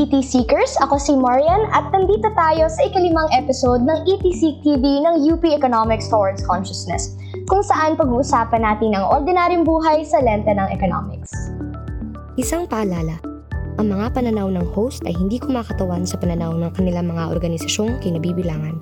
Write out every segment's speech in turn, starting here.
ET Seekers! Ako si Marian at nandito tayo sa ikalimang episode ng ET Seek TV ng UP Economics Towards Consciousness, kung saan pag-uusapan natin ang ordinaryong buhay sa lente ng economics. Isang paalala, ang mga pananaw ng host ay hindi kumakatawan sa pananaw ng kanilang mga organisasyong kinabibilangan.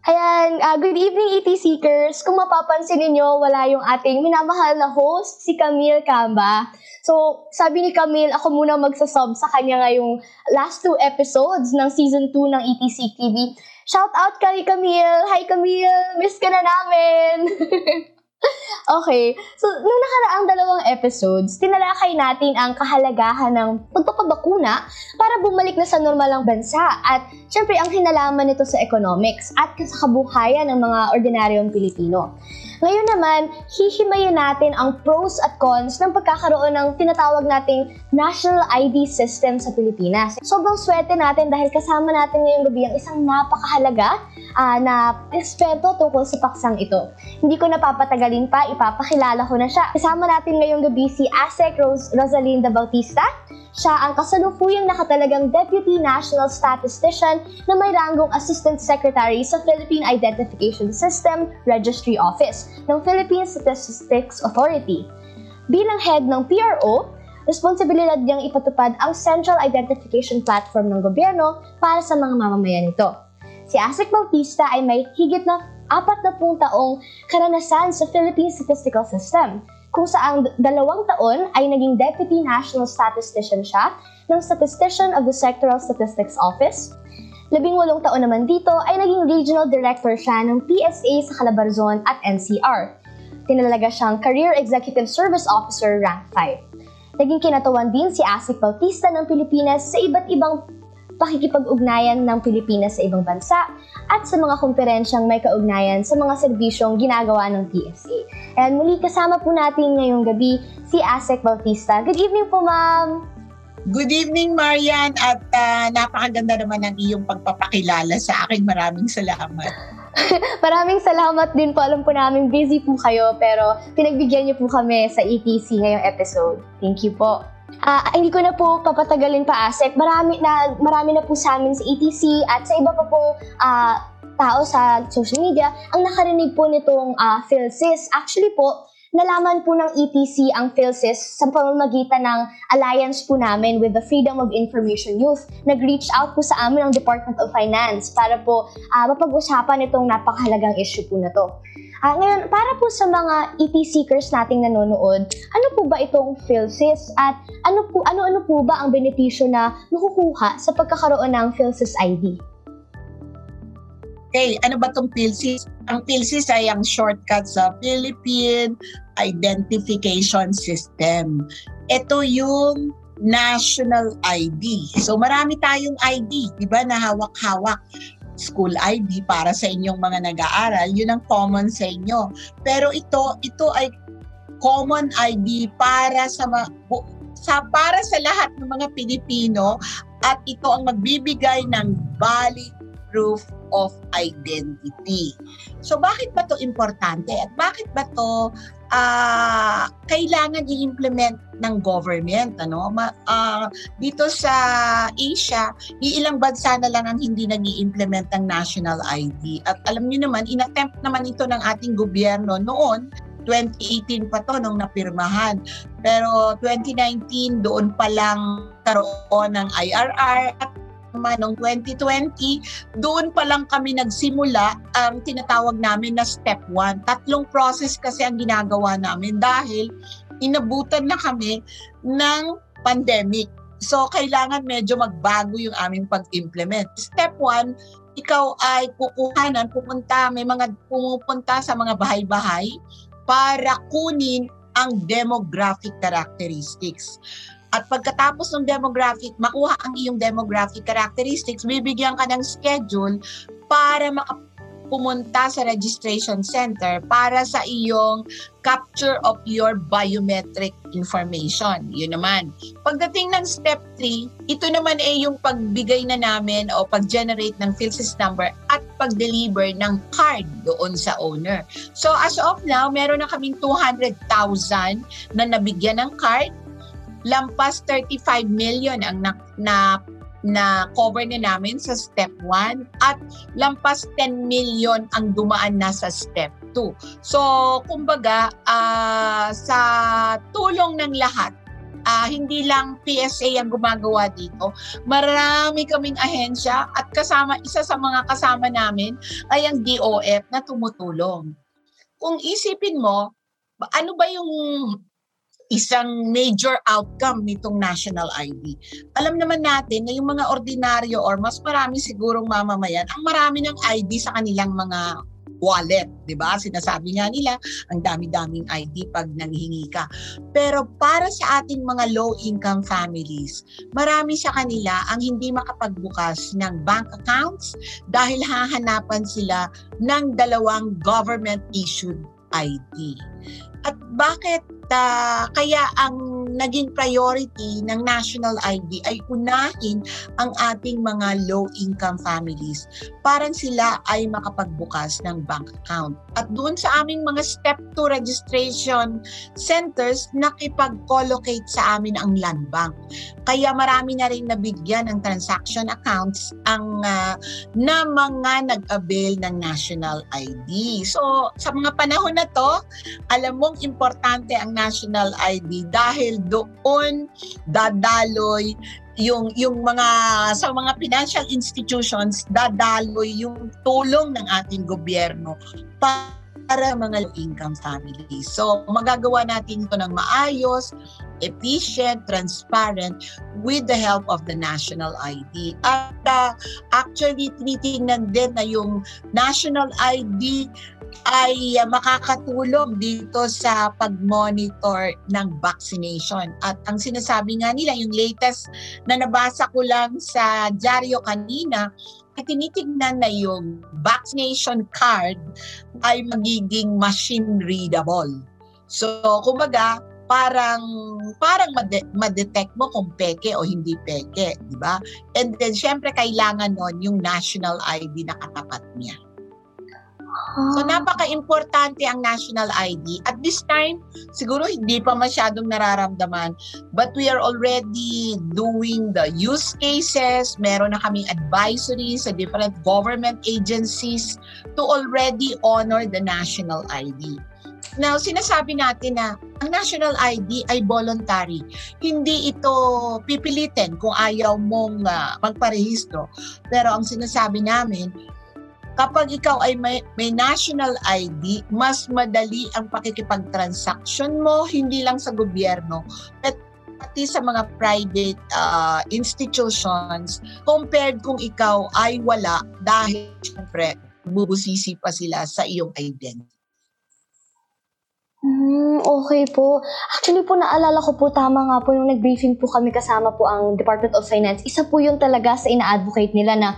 Ayan, uh, good evening ET Seekers! Kung mapapansin ninyo, wala yung ating minamahal na host, si Camille Camba. So, sabi ni Camille, ako muna magsasub sa kanya ngayong last two episodes ng season 2 ng ETC TV. Shout out kay Camille! Hi Camille! Miss ka na namin! okay, so nung nakaraang dalawang episodes, tinalakay natin ang kahalagahan ng pagpapabakuna para bumalik na sa normalang bansa at syempre ang hinalaman nito sa economics at sa kabuhayan ng mga ordinaryong Pilipino. Ngayon naman, hihimayin natin ang pros at cons ng pagkakaroon ng tinatawag nating National ID System sa Pilipinas. Sobrang swerte natin dahil kasama natin ngayong gabi ang isang napakahalaga uh, na eksperto tungkol sa paksang ito. Hindi ko napapatagalin pa, ipapakilala ko na siya. Kasama natin ngayong gabi si ASEC Rose Rosalinda Bautista, siya ang kasalukuyang nakatalagang Deputy National Statistician na may ranggong Assistant Secretary sa Philippine Identification System Registry Office ng Philippine Statistics Authority. Bilang head ng PRO, responsibilidad niyang ipatupad ang Central Identification Platform ng gobyerno para sa mga mamamayan nito. Si Asik Bautista ay may higit na apat na pung taong karanasan sa Philippine Statistical System kung saan dalawang taon ay naging Deputy National Statistician siya ng Statistician of the Sectoral Statistics Office. Labing walong taon naman dito ay naging Regional Director siya ng PSA sa Calabarzon at NCR. Tinalaga siyang Career Executive Service Officer Rank 5. Naging kinatawan din si Asik Bautista ng Pilipinas sa iba't ibang pakikipag-ugnayan ng Pilipinas sa ibang bansa at sa mga komperensyang may kaugnayan sa mga serbisyong ginagawa ng PSA. And muli kasama po natin ngayong gabi si Asek Bautista. Good evening po, ma'am! Good evening, Marian, at uh, napakaganda naman ng iyong pagpapakilala sa akin. Maraming salamat. Maraming salamat din po. Alam po namin busy po kayo, pero pinagbigyan niyo po kami sa ETC ngayong episode. Thank you po. Uh, hindi ko na po papatagalin pa Asek. Marami na marami na po sa amin sa ETC at sa iba pa pong uh, tao sa social media ang nakarinig po nitong uh, PhilSys. Actually po, nalaman po ng ETC ang PhilSys sa pamamagitan ng alliance po namin with the Freedom of Information Youth. Nag-reach out po sa amin ang Department of Finance para po uh, mapag-usapan itong napakahalagang issue po na to. Uh, ngayon, para po sa mga ET seekers nating nanonood, ano po ba itong PhilSys at ano po ano-ano po ba ang benepisyo na makukuha sa pagkakaroon ng PhilSys ID? Okay, ano ba itong PhilSys? Ang PhilSys ay ang shortcut sa Philippine Identification System. Ito yung national ID. So marami tayong ID, 'di ba, na hawak-hawak school ID para sa inyong mga nag-aaral, yun ang common sa inyo. Pero ito, ito ay common ID para sa sa para sa lahat ng mga Pilipino at ito ang magbibigay ng valid proof of identity. So bakit ba to importante at bakit ba to uh, kailangan i-implement ng government ano Ma, uh, dito sa Asia iilang bansa na lang ang hindi nag implement ng national ID at alam niyo naman inattempt naman ito ng ating gobyerno noon 2018 pa to nung napirmahan. Pero 2019 doon pa lang karoon ng IRR at naman noong 2020, doon pa lang kami nagsimula ang tinatawag namin na step 1. Tatlong process kasi ang ginagawa namin dahil inabutan na kami ng pandemic. So, kailangan medyo magbago yung aming pag-implement. Step 1, ikaw ay kukuhanan, pupunta, may mga pumupunta sa mga bahay-bahay para kunin ang demographic characteristics. At pagkatapos ng demographic, makuha ang iyong demographic characteristics, bibigyan ka ng schedule para makapumunta sa registration center para sa iyong capture of your biometric information. Yun naman. Pagdating ng step 3, ito naman ay yung pagbigay na namin o pag-generate ng PhilSys number at pag-deliver ng card doon sa owner. So as of now, meron na kaming 200,000 na nabigyan ng card lampas 35 million ang na, na na cover na namin sa step 1 at lampas 10 million ang dumaan na sa step 2. So, kumbaga, uh, sa tulong ng lahat, uh, hindi lang PSA ang gumagawa dito. Marami kaming ahensya at kasama isa sa mga kasama namin ay ang DOF na tumutulong. Kung isipin mo, ano ba yung isang major outcome nitong national ID. Alam naman natin na yung mga ordinaryo or mas marami sigurong mamamayan, ang marami ng ID sa kanilang mga wallet, 'di ba? Sinasabi nga nila, ang dami-daming ID pag nanghingi ka. Pero para sa ating mga low income families, marami sa kanila ang hindi makapagbukas ng bank accounts dahil hahanapan sila ng dalawang government issued ID. At bakit uh, kaya ang naging priority ng national ID ay unahin ang ating mga low-income families. Parang sila ay makapagbukas ng bank account. At doon sa aming mga step 2 registration centers, nakipag-collocate sa amin ang land bank. Kaya marami na rin nabigyan ng transaction accounts ang uh, na mga nag-avail ng national ID. So, sa mga panahon na to, alam mong importante ang national ID dahil doon dadaloy yung yung mga sa mga financial institutions dadaloy yung tulong ng ating gobyerno para mga low income families. So magagawa natin ito ng maayos, efficient, transparent with the help of the national ID. At uh, actually tinitingnan din na yung national ID ay uh, makakatulong dito sa pag-monitor ng vaccination. At ang sinasabi nga nila, yung latest na nabasa ko lang sa dyaryo kanina, tinitignan na yung vaccination card ay magiging machine readable. So, kumbaga, parang parang ma-detect mo kung peke o hindi peke, di ba? And then syempre kailangan nun yung national ID na katapat niya. So napaka-importante ang national ID. At this time, siguro hindi pa masyadong nararamdaman. But we are already doing the use cases. Meron na kaming advisory sa different government agencies to already honor the national ID. Now, sinasabi natin na ang national ID ay voluntary. Hindi ito pipilitin kung ayaw mong uh, magparehistro. Pero ang sinasabi namin, kapag ikaw ay may, may national ID, mas madali ang pakikipag-transaction mo, hindi lang sa gobyerno, at pati sa mga private uh, institutions compared kung ikaw ay wala dahil syempre bubusisi pa sila sa iyong identity. Hmm, okay po. Actually po, naalala ko po, tama nga po, nung nag-briefing po kami kasama po ang Department of Finance, isa po yun talaga sa ina-advocate nila na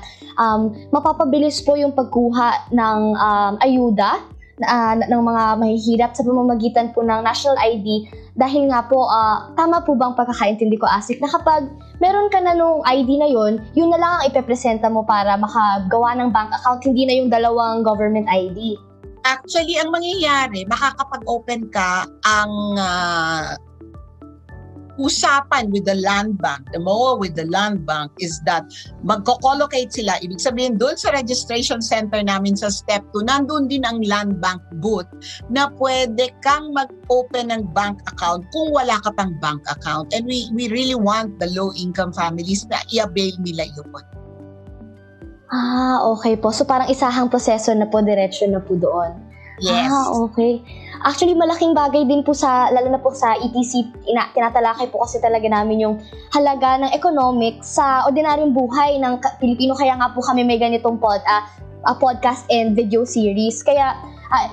um, mapapabilis po yung pagkuha ng um, ayuda uh, ng mga mahihirap sa pamamagitan po ng national ID dahil nga po, uh, tama po bang pagkakaintindi ko, Asik, na kapag meron ka na nung ID na yun, yun na lang ang ipepresenta mo para makagawa ng bank account, hindi na yung dalawang government ID. Actually, ang mangyayari, makakapag-open ka ang uh, usapan with the land bank, the MOA with the land bank is that magko-collocate sila. Ibig sabihin, doon sa registration center namin sa step 2, nandun din ang land bank booth na pwede kang mag-open ng bank account kung wala ka pang bank account. And we, we really want the low-income families na i-avail nila yun. Ah, okay po. So parang isahang proseso na po, diretsyo na po doon. Yes. Ah, okay. Actually, malaking bagay din po sa, lalo na po sa ETC, ina, tinatalakay po kasi talaga namin yung halaga ng economics sa ordinaryong buhay ng Pilipino. Kaya nga po kami may ganitong pod, uh, uh, podcast and video series. Kaya, uh,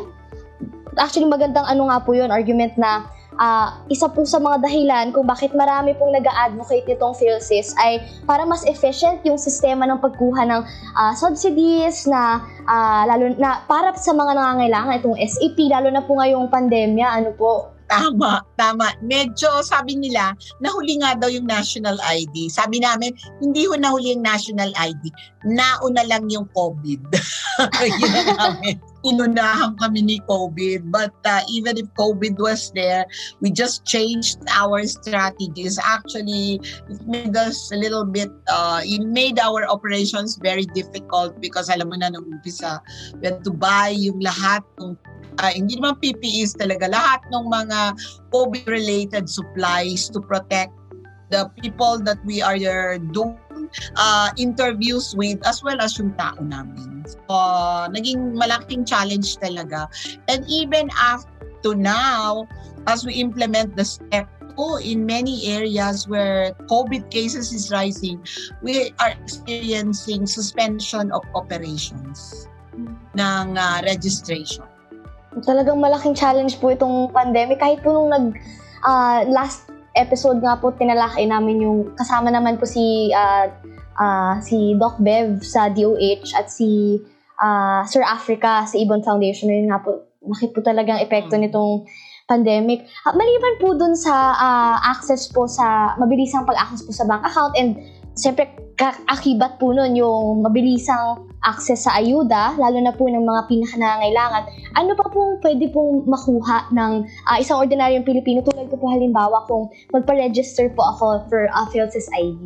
actually magandang ano nga po yun, argument na uh, isa po sa mga dahilan kung bakit marami pong nag-advocate nitong PhilSys ay para mas efficient yung sistema ng pagkuha ng uh, subsidies na uh, lalo na para sa mga nangangailangan itong SAP lalo na po ngayong pandemya. Ano po Tama, tama. Medyo sabi nila, nahuli nga daw yung national ID. Sabi namin, hindi ho nahuli yung national ID. Nauna lang yung COVID. Yun namin. Inunahan kami ni COVID. But uh, even if COVID was there, we just changed our strategies. Actually, it made us a little bit, uh, it made our operations very difficult because alam mo na nung umpisa, we had to buy yung lahat ng uh, hindi naman PPEs talaga, lahat ng mga COVID-related supplies to protect the people that we are doing uh, interviews with as well as yung tao namin. So, naging malaking challenge talaga. And even after to now, as we implement the step in many areas where COVID cases is rising, we are experiencing suspension of operations ng uh, registration. Talagang malaking challenge po itong pandemic. Kahit po nung nag, uh, last episode nga po, tinalakay namin yung kasama naman po si, uh, uh, si Doc Bev sa DOH at si uh, Sir Africa sa Ibon Foundation. Yun nga po, laki po talagang epekto Mm. nitong pandemic. Uh, maliban po dun sa uh, access po sa, mabilisang pag-access po sa bank account and siyempre akibat po nun yung mabilisang access sa ayuda, lalo na po ng mga pinakanangailangan. Ano pa pong pwede pong makuha ng uh, isang ordinaryong Pilipino tulad ko po halimbawa kung magpa-register po ako for uh, PhilSys ID?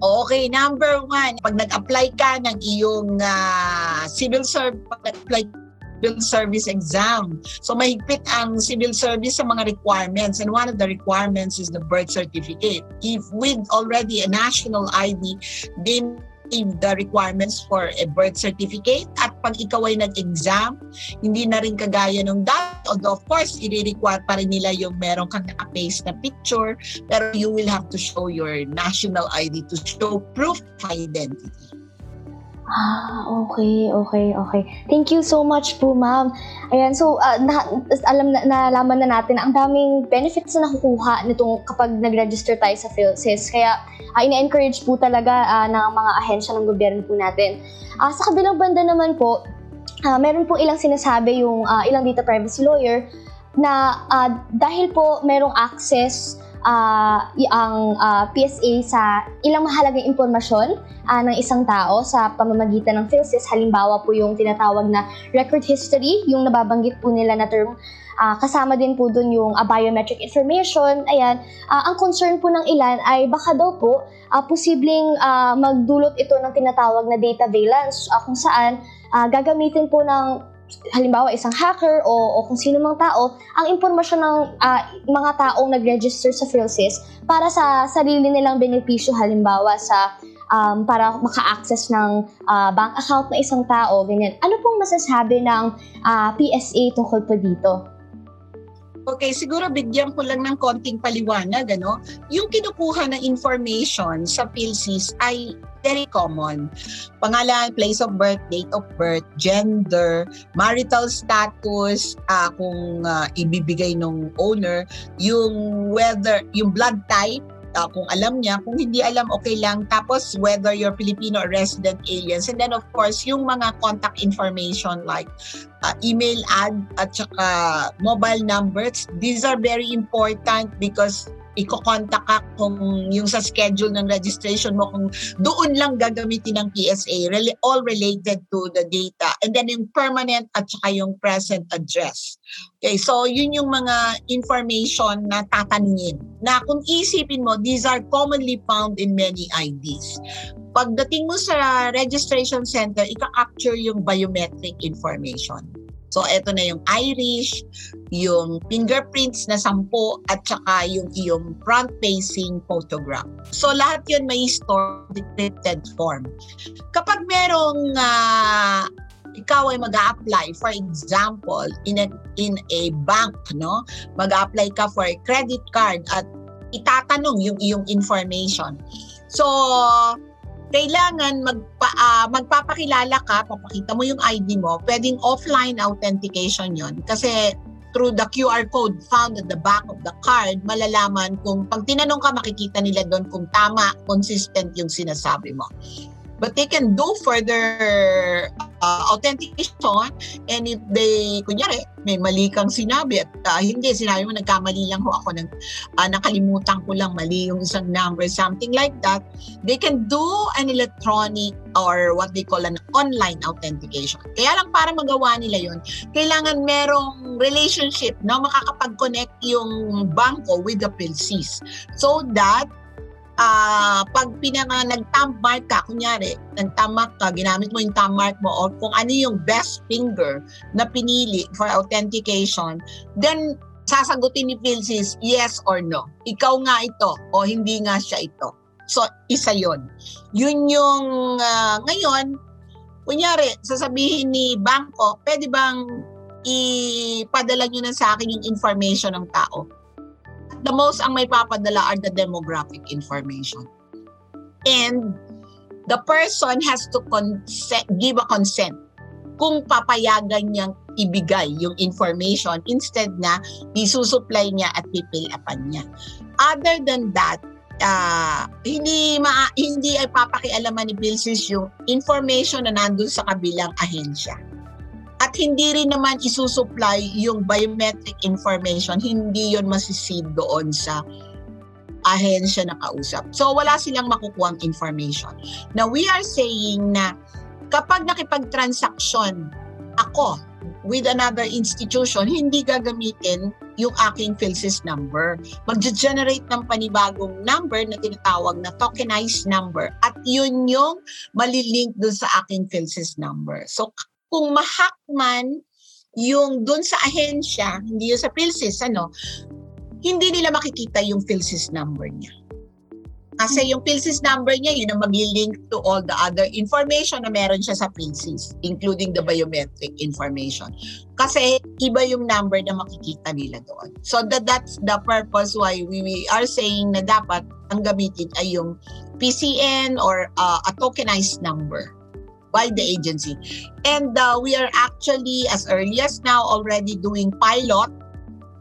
Okay, number one, pag nag-apply ka ng iyong uh, civil service, pag nag-apply civil service exam. So mahigpit ang civil service sa mga requirements and one of the requirements is the birth certificate. If with already a national ID, they meet the requirements for a birth certificate at pag ikaw ay nag-exam, hindi na rin kagaya nung dati. Although of course, i-require pa rin nila yung meron kang naka-paste na picture, pero you will have to show your national ID to show proof of identity. Ah, okay, okay, okay. Thank you so much po, ma'am. Ayan, so uh, na, alam na, nalaman na natin na ang daming benefits na nakukuha nitong kapag nag-register tayo sa PhilSys. Kaya uh, ina-encourage po talaga uh, ng mga ahensya ng gobyerno po natin. Uh, sa kabilang banda naman po, uh, meron po ilang sinasabi yung uh, ilang data privacy lawyer na uh, dahil po merong access uh, ang uh, PSA sa ilang mahalagang impormasyon uh, ng isang tao sa pamamagitan ng PhilSys. Halimbawa po yung tinatawag na record history, yung nababanggit po nila na term. Uh, kasama din po dun yung uh, biometric information. Ayan, uh, ang concern po ng ilan ay baka daw po uh, posibleng uh, magdulot ito ng tinatawag na data valence uh, kung saan uh, gagamitin po ng halimbawa isang hacker o, o kung sino mang tao ang impormasyon ng uh, mga taong nag-register sa PhilSys para sa sarili nilang benepisyo halimbawa sa um, para maka-access ng uh, bank account na isang tao ganyan. Ano pong masasabi ng uh, PSA tungkol po dito Okay, siguro bigyan ko lang ng konting paliwanag. Ano? Yung kinukuha ng information sa PhilSys ay very common. Pangalan, place of birth, date of birth, gender, marital status, uh, kung uh, ibibigay ng owner, yung whether, yung blood type, uh, kung alam niya, kung hindi alam, okay lang. Tapos, whether you're Filipino or resident aliens. And then, of course, yung mga contact information like uh, email ad at saka mobile numbers. These are very important because iko-contact ka kung yung sa schedule ng registration mo kung doon lang gagamitin ng PSA really all related to the data. And then yung permanent at saka yung present address. Okay so yun yung mga information na tatanungin na kung isipin mo these are commonly found in many IDs pagdating mo sa registration center ika-capture yung biometric information So, eto na yung iris, yung fingerprints na sampo, at saka yung iyong front-facing photograph. So, lahat yun may store decrypted form. Kapag merong uh, ikaw ay mag apply for example, in a, in a bank, no? mag apply ka for a credit card at itatanong yung iyong information. So, kailangan magpa, uh, magpapakilala ka, papakita mo yung ID mo, pwedeng offline authentication yon kasi through the QR code found at the back of the card, malalaman kung pag tinanong ka, makikita nila doon kung tama, consistent yung sinasabi mo. But they can do further uh, authentication and if they, kunyari, may mali kang sinabi at uh, hindi, sinabi mo nagkamali lang ho ako, nag, uh, nakalimutan ko lang mali yung isang number, something like that, they can do an electronic or what they call an online authentication. Kaya lang para magawa nila yon kailangan merong relationship, no? makakapag-connect yung banko with the PLCs so that uh, pag pinaka nag-thumb mark ka, kunyari, nag-thumb mark ka, ginamit mo yung thumb mark mo or kung ano yung best finger na pinili for authentication, then sasagutin ni Philsys, yes or no. Ikaw nga ito o hindi nga siya ito. So, isa yon. Yun yung uh, ngayon, kunyari, sasabihin ni bangko, pwede bang ipadala nyo na sa akin yung information ng tao? The most ang may papadala are the demographic information. And the person has to consent, give a consent kung papayagan niyang ibigay yung information instead na isusupply niya at pipilapan niya. Other than that, uh, hindi ma hindi ay papakialaman ni Bilsis yung information na nandun sa kabilang ahensya. At hindi rin naman isusupply yung biometric information, hindi yon masisid doon sa ahensya na kausap. So wala silang makukuha information. Now we are saying na kapag nakipag-transaction ako with another institution, hindi gagamitin yung aking PhilSys number. Mag-generate ng panibagong number na tinatawag na tokenized number at yun yung malilink dun sa aking PhilSys number. So kung mahack man yung doon sa ahensya, hindi yung sa PhilSys, ano, hindi nila makikita yung PhilSys number niya. Kasi yung PhilSys number niya, yun ang mag-link to all the other information na meron siya sa PhilSys, including the biometric information. Kasi iba yung number na makikita nila doon. So that, that's the purpose why we, we are saying na dapat ang gamitin ay yung PCN or uh, a tokenized number by the agency. And uh, we are actually, as early as now, already doing pilot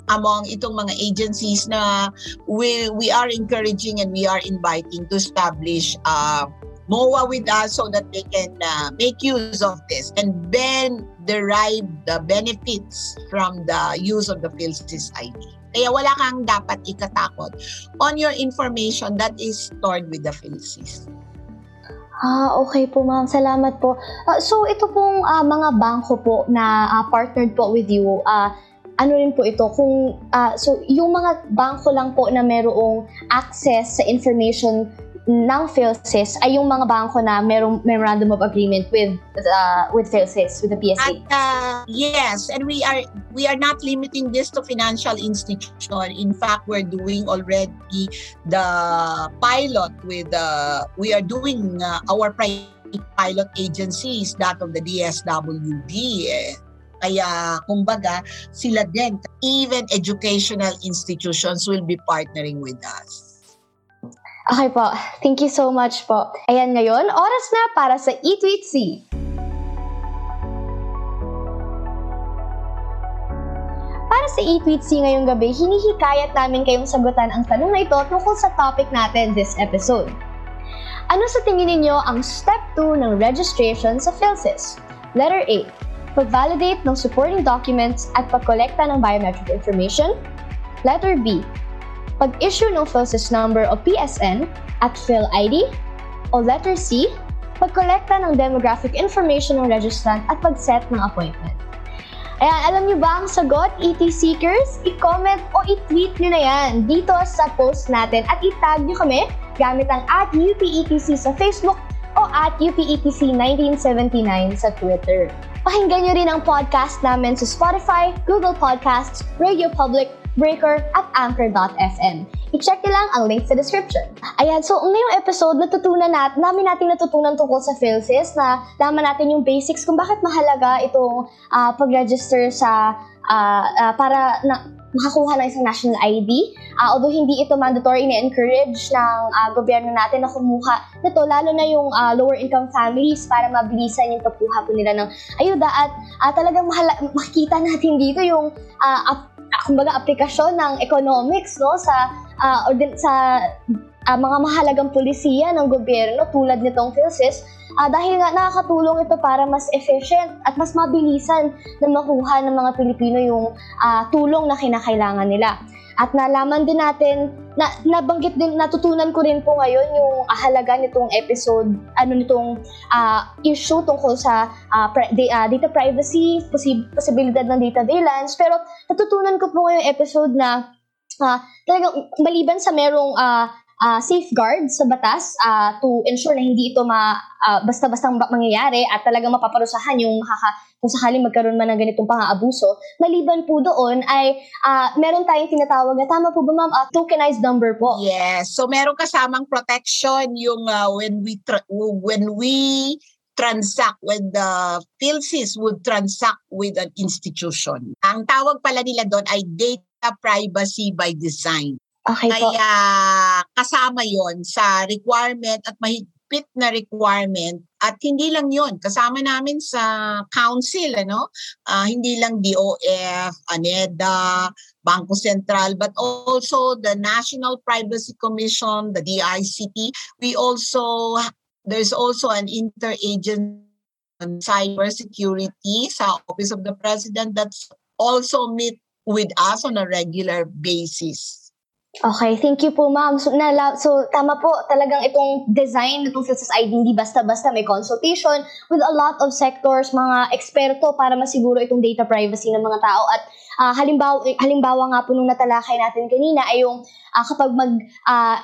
among itong mga agencies na we, we are encouraging and we are inviting to establish uh, MOA with us so that they can uh, make use of this and then derive the benefits from the use of the PhilSys ID. Kaya wala kang dapat ikatakot on your information that is stored with the PhilSys. Ah, okay po ma'am. Salamat po. Uh, so ito pong uh, mga bangko po na uh, partnered po with you, uh, ano rin po ito, kung, uh, so yung mga bangko lang po na merong access sa information ng PhilSys ay yung mga bangko na merong memorandum of agreement with uh, with PhilSys, with the PSA. At, uh, yes, and we are we are not limiting this to financial institution. In fact, we're doing already the pilot with uh, we are doing uh, our pilot agencies that of the DSWD. Eh. Kaya, kumbaga, sila din, even educational institutions will be partnering with us. Okay po. Thank you so much po. Ayan ngayon, oras na para sa eTweet C. Para sa eTweet C ngayong gabi, hinihikayat namin kayong sagutan ang tanong na ito tungkol sa topic natin this episode. Ano sa tingin ninyo ang step 2 ng registration sa PhilSys? Letter A. Pag-validate ng supporting documents at pagkolekta ng biometric information. Letter B pag-issue ng PhilSys number o PSN at PhilID, o letter C, pagkolekta ng demographic information ng registrant at pag-set ng appointment. Ayan, alam niyo ba ang sagot, ET Seekers? I-comment o i-tweet niyo na yan dito sa post natin at i-tag niyo kami gamit ang at UPETC sa Facebook o at UPETC 1979 sa Twitter. Pakinggan niyo rin ang podcast namin sa Spotify, Google Podcasts, Radio Public, Breaker, at Anchor.fm. I-check nyo lang ang link sa description. Ayan, so ngayong episode, natutunan natin, namin natin natutunan tungkol sa PhilSys na laman natin yung basics kung bakit mahalaga itong uh, pag-register sa uh, uh, para na, makakuha ng isang national ID. Uh, although hindi ito mandatory, ni-encourage ng uh, gobyerno natin na kumuha nito, lalo na yung uh, lower income families para mabilisan yung pagkuha po nila ng ayuda. At uh, talagang mahala- makikita natin dito yung uh, kumbaga aplikasyon ng economics no sa uh, sa ah, mga mahalagang pulisiya ng gobyerno tulad nitong PhilSys ah, dahil nga nakakatulong ito para mas efficient at mas mabilisan na makuha ng mga Pilipino yung ah, tulong na kinakailangan nila. At nalaman din natin, na, nabanggit din, natutunan ko rin po ngayon yung halaga nitong episode, ano nitong ah, issue tungkol sa ah, pri- da- ah, data privacy, posib- posibilidad ng data valence. Pero natutunan ko po ngayong episode na ah, talagang maliban sa merong ah, ah, safeguard sa batas ah, to ensure na hindi ito ma, ah, basta-bastang ba- mangyayari at talagang mapaparusahan yung makaka, kung sakaling magkaroon man ng ganitong pang-aabuso. Maliban po doon ay ah, meron tayong tinatawag na tama po ba ma'am, Ah, tokenized number po. Yes. So meron kasamang protection yung uh, when we tra- when we transact when the PhilSys would transact with an institution. Ang tawag pala nila doon ay data privacy by design. Okay po. Kasama yon sa requirement at mahigpit na requirement at hindi lang yon kasama namin sa council ano Ah, hindi lang DOF, ANEDA, Bangko Sentral but also the National Privacy Commission, the DICT. We also there's also an interagency on cybersecurity sa Office of the President that's also meet with us on a regular basis. Okay, thank you po ma'am. So, nala, so tama po, talagang itong design nitong Philsys ID hindi basta-basta may consultation with a lot of sectors, mga eksperto para masiguro itong data privacy ng mga tao. At ah, halimbawa, halimbawa nga po nung natalakay natin kanina ay yung ah, kapag mag ah,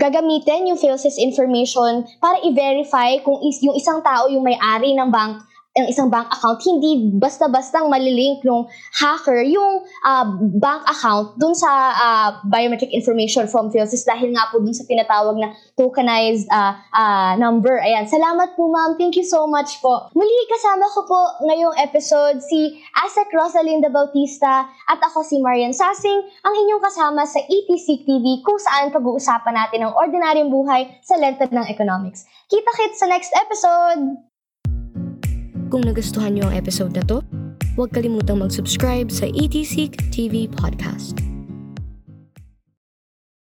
gagamitin yung Philsys information para i-verify kung is, yung isang tao yung may-ari ng bank ng isang bank account, hindi basta-bastang malilink ng hacker yung ah, bank account dun sa ah, biometric information from Philsys dahil nga po dun sa tinatawag na tokenized ah, ah, number. Ayan. Salamat po ma'am. Thank you so much po. Muli kasama ko po ngayong episode si Asek Rosalinda Bautista at ako si Marian Sasing, ang inyong kasama sa ETC TV kung saan pag-uusapan natin ang ordinaryong buhay sa lentad ng economics. Kita-kits sa next episode! Kung nagustuhan niyo ang episode na to, huwag kalimutang mag-subscribe sa ETC TV Podcast.